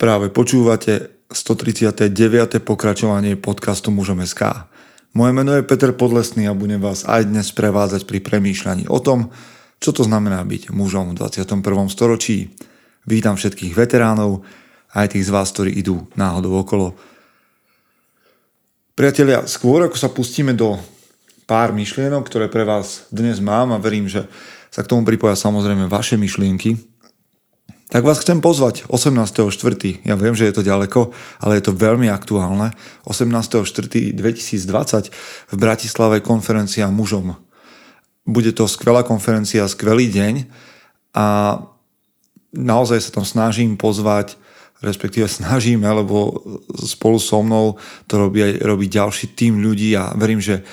Práve počúvate 139. pokračovanie podcastu Mužom SK. Moje meno je Peter Podlesný a budem vás aj dnes prevádzať pri premýšľaní o tom, čo to znamená byť mužom v 21. storočí. Vítam všetkých veteránov, aj tých z vás, ktorí idú náhodou okolo. Priatelia, skôr ako sa pustíme do pár myšlienok, ktoré pre vás dnes mám a verím, že sa k tomu pripoja samozrejme vaše myšlienky, tak vás chcem pozvať 18.4. Ja viem, že je to ďaleko, ale je to veľmi aktuálne. 18.4.2020 v Bratislave konferencia mužom. Bude to skvelá konferencia, skvelý deň a naozaj sa tam snažím pozvať respektíve snažíme, lebo spolu so mnou to robí, robí ďalší tým ľudí a verím, že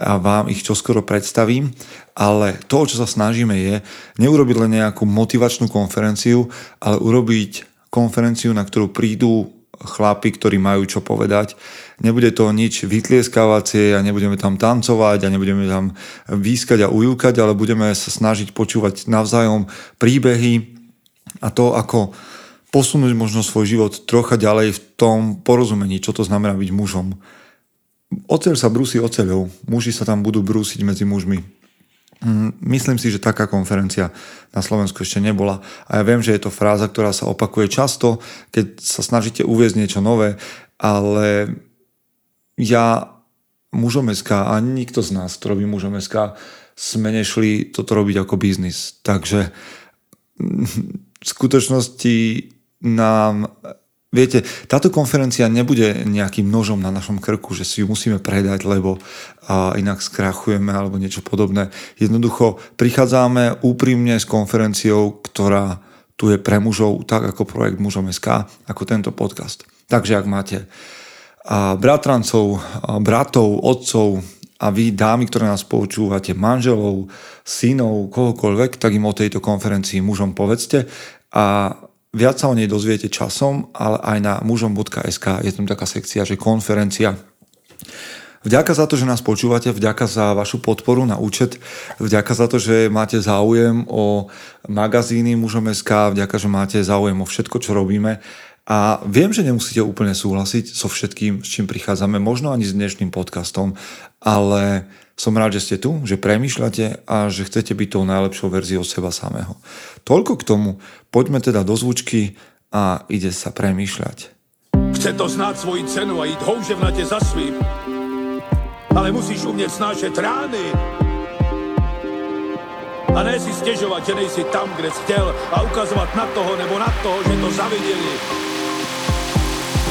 a vám ich čoskoro predstavím, ale to, čo sa snažíme je neurobiť len nejakú motivačnú konferenciu, ale urobiť konferenciu, na ktorú prídu chlapi, ktorí majú čo povedať. Nebude to nič vytlieskávacie a nebudeme tam tancovať a nebudeme tam výskať a ujúkať, ale budeme sa snažiť počúvať navzájom príbehy a to, ako posunúť možno svoj život trocha ďalej v tom porozumení, čo to znamená byť mužom. Oceľ sa brúsi oceľou, muži sa tam budú brúsiť medzi mužmi. Mm, myslím si, že taká konferencia na Slovensku ešte nebola. A ja viem, že je to fráza, ktorá sa opakuje často, keď sa snažíte uviezť niečo nové, ale ja mužom SK a nikto z nás, kto robí mužom SK, sme nešli toto robiť ako biznis. Takže v skutočnosti nám Viete, táto konferencia nebude nejakým nožom na našom krku, že si ju musíme predať, lebo inak skrachujeme alebo niečo podobné. Jednoducho prichádzame úprimne s konferenciou, ktorá tu je pre mužov, tak ako projekt Mužom SK, ako tento podcast. Takže ak máte a bratrancov, bratov, otcov a vy, dámy, ktoré nás počúvate, manželov, synov, kohokoľvek, tak im o tejto konferencii mužom povedzte a Viac sa o nej dozviete časom, ale aj na mužom.sk je tam taká sekcia, že konferencia. Vďaka za to, že nás počúvate, vďaka za vašu podporu na účet, vďaka za to, že máte záujem o magazíny mužom.sk, vďaka, že máte záujem o všetko, čo robíme. A viem, že nemusíte úplne súhlasiť so všetkým, s čím prichádzame, možno ani s dnešným podcastom, ale som rád, že ste tu, že premýšľate a že chcete byť tou najlepšou verziou seba samého. Toľko k tomu, poďme teda do zvučky a ide sa premýšľať. Chce to znáť svoji cenu a ísť houževnate za svým. Ale musíš umieť snášať rány. A ne si stežovať, že nejsi tam, kde si chcel a ukazovať na toho nebo na toho, že to zavideli.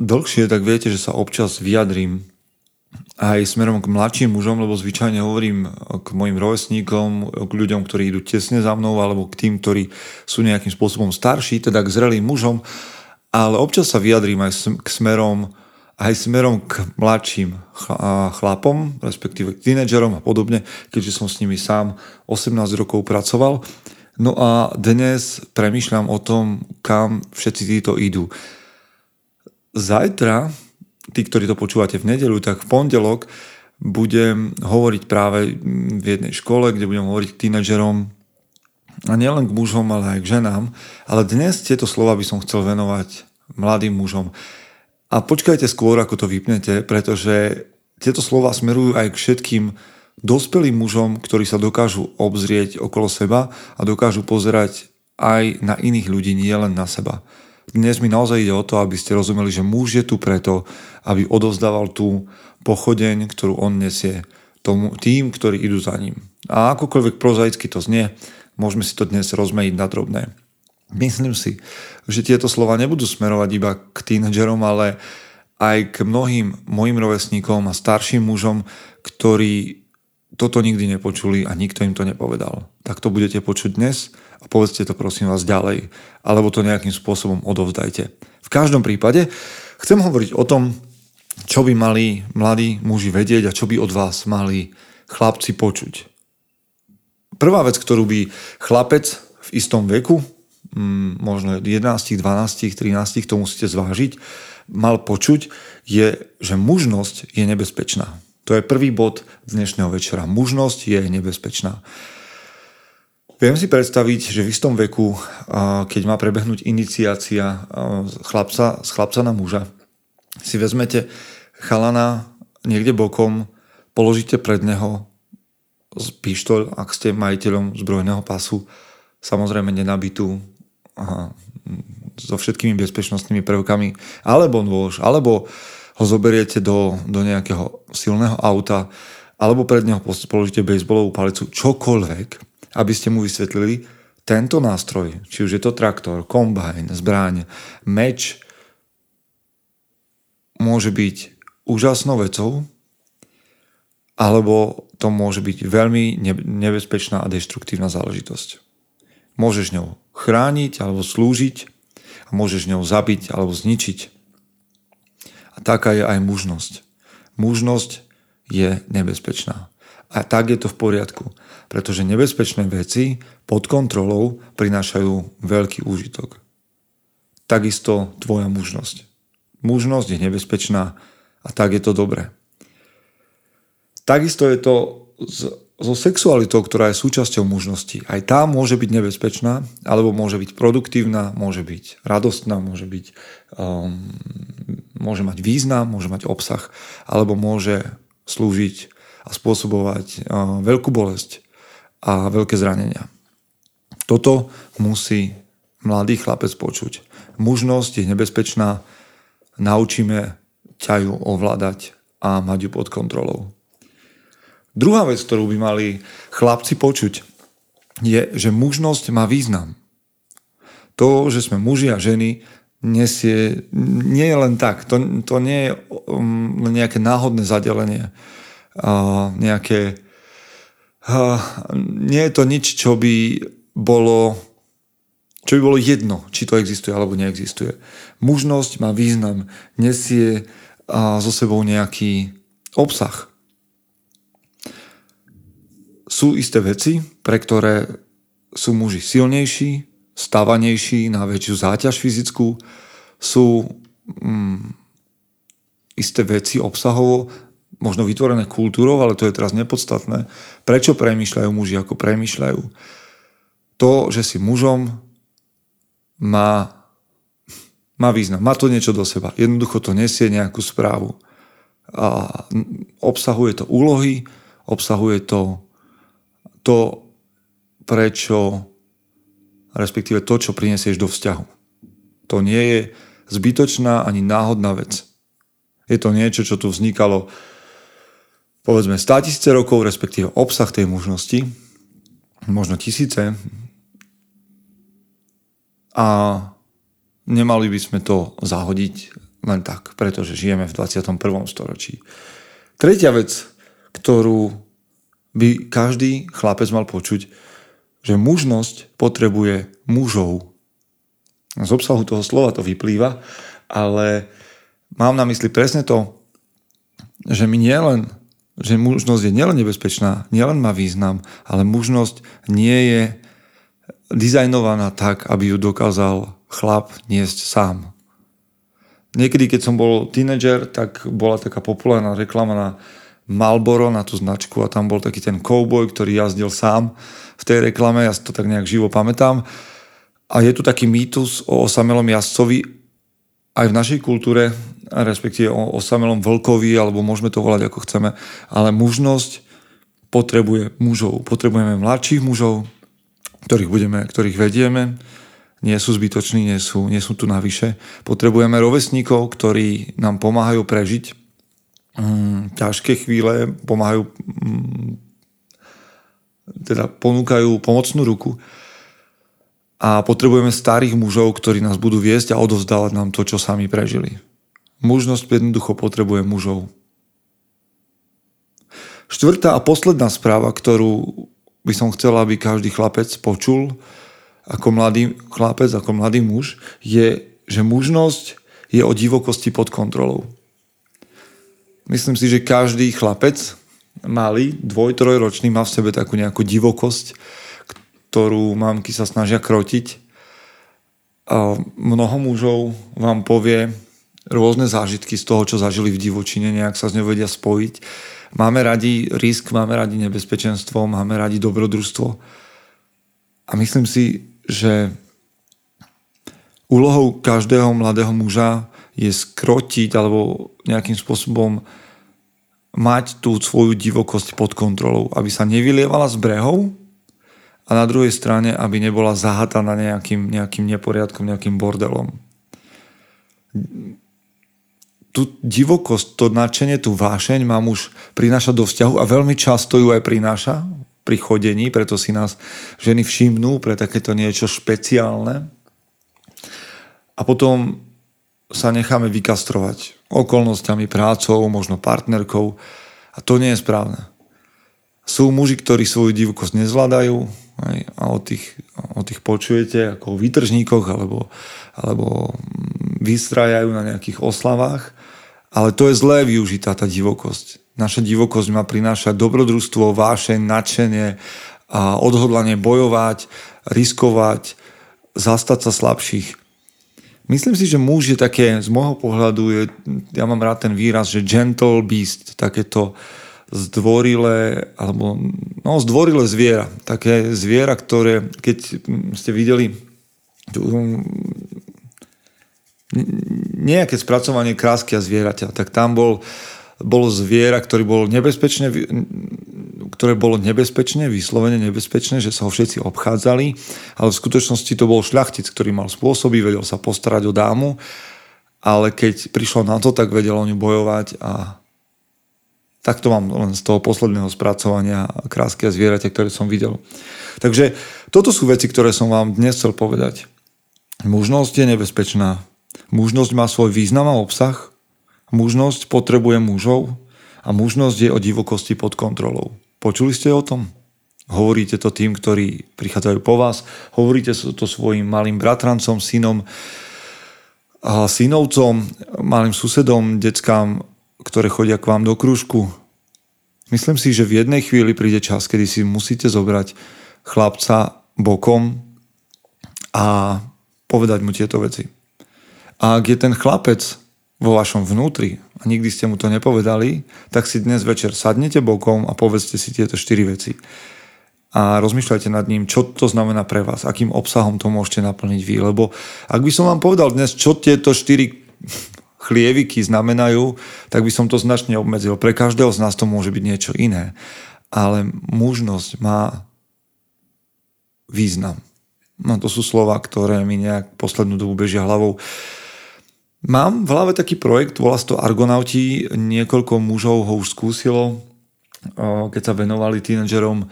dlhšie, tak viete, že sa občas vyjadrím aj smerom k mladším mužom, lebo zvyčajne hovorím k mojim rovesníkom, k ľuďom, ktorí idú tesne za mnou, alebo k tým, ktorí sú nejakým spôsobom starší, teda k zrelým mužom, ale občas sa vyjadrím aj k smerom, aj smerom k mladším chlapom, respektíve k tínedžerom a podobne, keďže som s nimi sám 18 rokov pracoval. No a dnes premýšľam o tom, kam všetci títo idú. Zajtra tí, ktorí to počúvate v nedelu, tak v pondelok budem hovoriť práve v jednej škole, kde budem hovoriť k tínedžerom a nielen k mužom, ale aj k ženám. Ale dnes tieto slova by som chcel venovať mladým mužom. A počkajte skôr, ako to vypnete, pretože tieto slova smerujú aj k všetkým dospelým mužom, ktorí sa dokážu obzrieť okolo seba a dokážu pozerať aj na iných ľudí, nie len na seba. Dnes mi naozaj ide o to, aby ste rozumeli, že muž je tu preto, aby odovzdával tú pochodeň, ktorú on nesie tomu, tým, ktorí idú za ním. A akokoľvek prozaicky to znie, môžeme si to dnes rozmejiť na drobné. Myslím si, že tieto slova nebudú smerovať iba k tínedžerom, ale aj k mnohým mojim rovesníkom a starším mužom, ktorí toto nikdy nepočuli a nikto im to nepovedal. Tak to budete počuť dnes a povedzte to prosím vás ďalej, alebo to nejakým spôsobom odovzdajte. V každom prípade Chcem hovoriť o tom, čo by mali mladí muži vedieť a čo by od vás mali chlapci počuť. Prvá vec, ktorú by chlapec v istom veku, mm, možno 11, 12, 13, to musíte zvážiť, mal počuť, je, že mužnosť je nebezpečná. To je prvý bod dnešného večera. Mužnosť je nebezpečná. Viem si predstaviť, že v istom veku, keď má prebehnúť iniciácia chlapca, z chlapca na muža, si vezmete chalana niekde bokom, položíte pred neho z ak ste majiteľom zbrojného pasu, samozrejme nenabitú aha, so všetkými bezpečnostnými prvkami, alebo nôž, alebo ho zoberiete do, do nejakého silného auta, alebo pred neho položíte bejsbolovú palicu, čokoľvek, aby ste mu vysvetlili, tento nástroj, či už je to traktor, kombajn, zbraň, meč, môže byť úžasnou vecou, alebo to môže byť veľmi nebezpečná a deštruktívna záležitosť. Môžeš ňou chrániť alebo slúžiť a môžeš ňou zabiť alebo zničiť. A taká je aj mužnosť. Mužnosť je nebezpečná. A tak je to v poriadku, pretože nebezpečné veci pod kontrolou prinášajú veľký úžitok. Takisto tvoja mužnosť. Mužnosť je nebezpečná a tak je to dobré. Takisto je to so sexualitou, ktorá je súčasťou mužnosti. Aj tá môže byť nebezpečná, alebo môže byť produktívna, môže byť radostná, môže, byť, um, môže mať význam, môže mať obsah, alebo môže slúžiť a spôsobovať veľkú bolesť a veľké zranenia. Toto musí mladý chlapec počuť. Mužnosť je nebezpečná, naučíme ťa ju ovládať a mať ju pod kontrolou. Druhá vec, ktorú by mali chlapci počuť, je, že mužnosť má význam. To, že sme muži a ženy, nesie, nie je len tak. To, to nie je um, nejaké náhodné zadelenie nejaké... Nie je to nič, čo by bolo čo by bolo jedno, či to existuje alebo neexistuje. Mužnosť má význam, nesie so sebou nejaký obsah. Sú isté veci, pre ktoré sú muži silnejší, stávanejší na väčšiu záťaž fyzickú, sú mm, isté veci obsahovo možno vytvorené kultúrou, ale to je teraz nepodstatné. Prečo premýšľajú muži, ako premýšľajú? To, že si mužom má, má význam, má to niečo do seba. Jednoducho to nesie nejakú správu. A obsahuje to úlohy, obsahuje to to, prečo, respektíve to, čo prinesieš do vzťahu. To nie je zbytočná ani náhodná vec. Je to niečo, čo tu vznikalo povedzme 100 tisíce rokov, respektíve obsah tej mužnosti, možno tisíce, a nemali by sme to zahodiť len tak, pretože žijeme v 21. storočí. Tretia vec, ktorú by každý chlapec mal počuť, že mužnosť potrebuje mužov. Z obsahu toho slova to vyplýva, ale mám na mysli presne to, že my nielen že mužnosť je nielen nebezpečná, nielen má význam, ale mužnosť nie je dizajnovaná tak, aby ju dokázal chlap niesť sám. Niekedy, keď som bol tínedžer, tak bola taká populárna reklama na Malboro, na tú značku a tam bol taký ten cowboy, ktorý jazdil sám v tej reklame, ja si to tak nejak živo pamätám. A je tu taký mýtus o osamelom jazdcovi aj v našej kultúre, respektíve o osamelom vlkovi, alebo môžeme to volať ako chceme, ale mužnosť potrebuje mužov. Potrebujeme mladších mužov, ktorých, budeme, ktorých vedieme, nie sú zbytoční, nie sú, nie sú tu navyše. Potrebujeme rovesníkov, ktorí nám pomáhajú prežiť mm, ťažké chvíle, pomáhajú mm, teda ponúkajú pomocnú ruku a potrebujeme starých mužov, ktorí nás budú viesť a odovzdávať nám to, čo sami prežili. Mužnosť jednoducho potrebuje mužov. Štvrtá a posledná správa, ktorú by som chcel, aby každý chlapec počul, ako mladý chlapec, ako mladý muž, je, že mužnosť je o divokosti pod kontrolou. Myslím si, že každý chlapec, malý, dvoj, trojročný, má v sebe takú nejakú divokosť, ktorú mamky sa snažia krotiť. A mnoho mužov vám povie rôzne zážitky z toho, čo zažili v divočine, nejak sa z ňou vedia spojiť. Máme radi risk, máme radi nebezpečenstvo, máme radi dobrodružstvo. A myslím si, že úlohou každého mladého muža je skrotiť alebo nejakým spôsobom mať tú svoju divokosť pod kontrolou, aby sa nevylievala z brehov a na druhej strane, aby nebola zahataná nejakým, nejakým neporiadkom, nejakým bordelom. Tú divokosť, to nadšenie, tú vášeň mám už prinášať do vzťahu a veľmi často ju aj prináša pri chodení, preto si nás ženy všimnú pre takéto niečo špeciálne. A potom sa necháme vykastrovať okolnostiami, prácou, možno partnerkou a to nie je správne. Sú muži, ktorí svoju divokosť nezvládajú aj, a o tých, o tých počujete ako o výtržníkoch alebo, alebo vystrajajú na nejakých oslavách, ale to je zlé využitá tá divokosť. Naša divokosť má prinášať dobrodružstvo, vášeň, nadšenie a odhodlanie bojovať, riskovať, zastať sa slabších. Myslím si, že muž je také, z môjho pohľadu, je, ja mám rád ten výraz, že gentle beast, takéto zdvorilé, alebo no, zdvorilé zviera. Také zviera, ktoré, keď ste videli nejaké spracovanie krásky a zvieraťa, tak tam bol, bolo zviera, ktorý bol nebezpečne ktoré bolo nebezpečné, vyslovene nebezpečné, že sa ho všetci obchádzali, ale v skutočnosti to bol šľachtic, ktorý mal spôsoby, vedel sa postarať o dámu, ale keď prišlo na to, tak vedel o ňu bojovať a tak to mám len z toho posledného spracovania krásky a zvieratia, ktoré som videl. Takže toto sú veci, ktoré som vám dnes chcel povedať. Mužnosť je nebezpečná. Mužnosť má svoj význam a obsah. Mužnosť potrebuje mužov a mužnosť je o divokosti pod kontrolou. Počuli ste o tom? Hovoríte to tým, ktorí prichádzajú po vás, hovoríte to svojim malým bratrancom, synom, a synovcom, malým susedom, deckám, ktoré chodia k vám do krúžku. Myslím si, že v jednej chvíli príde čas, kedy si musíte zobrať chlapca bokom a povedať mu tieto veci. A ak je ten chlapec vo vašom vnútri a nikdy ste mu to nepovedali, tak si dnes večer sadnete bokom a povedzte si tieto štyri veci. A rozmýšľajte nad ním, čo to znamená pre vás, akým obsahom to môžete naplniť vy. Lebo ak by som vám povedal dnes, čo tieto štyri chlieviky znamenajú, tak by som to značne obmedzil. Pre každého z nás to môže byť niečo iné. Ale mužnosť má význam. No to sú slova, ktoré mi nejak poslednú dobu bežia hlavou. Mám v hlave taký projekt, volá to Argonauti, niekoľko mužov ho už skúsilo, keď sa venovali tínedžerom.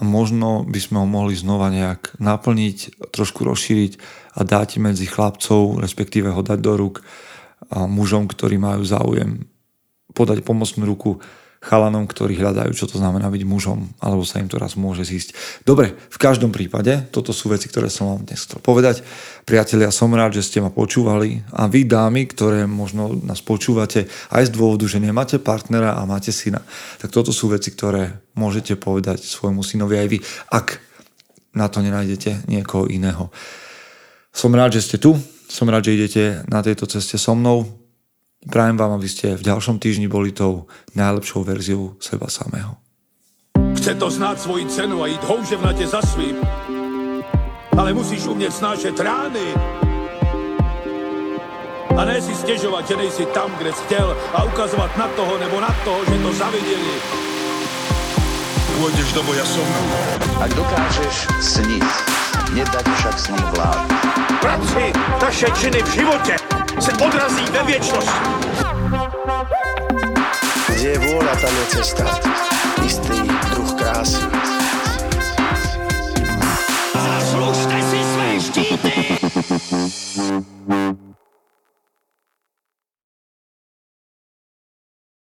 A možno by sme ho mohli znova nejak naplniť, trošku rozšíriť a dať medzi chlapcov, respektíve ho dať do rúk mužom, ktorí majú záujem podať pomocnú ruku chalanom, ktorí hľadajú, čo to znamená byť mužom, alebo sa im to raz môže zísť. Dobre, v každom prípade, toto sú veci, ktoré som vám dnes chcel povedať. Priatelia, som rád, že ste ma počúvali a vy dámy, ktoré možno nás počúvate aj z dôvodu, že nemáte partnera a máte syna, tak toto sú veci, ktoré môžete povedať svojmu synovi aj vy, ak na to nenájdete niekoho iného. Som rád, že ste tu, som rád, že idete na tejto ceste so mnou, Prajem vám, aby ste v ďalšom týždni boli tou najlepšou verziou seba samého. Chce to znáť svoji cenu a ísť houževnate za svým. Ale musíš umieť snášať rány. A ne si stiežovať, že nejsi tam, kde si chcel a ukazovať na toho nebo na toho, že to zavideli. Pôjdeš do boja som. Ak dokážeš sniť, nedať však sním vlád. Práci taše činy v živote se odrazí ve věčnosti. Kde je vôľa, tam je cesta. Istý druh krásy. Zaslužte si své štíty!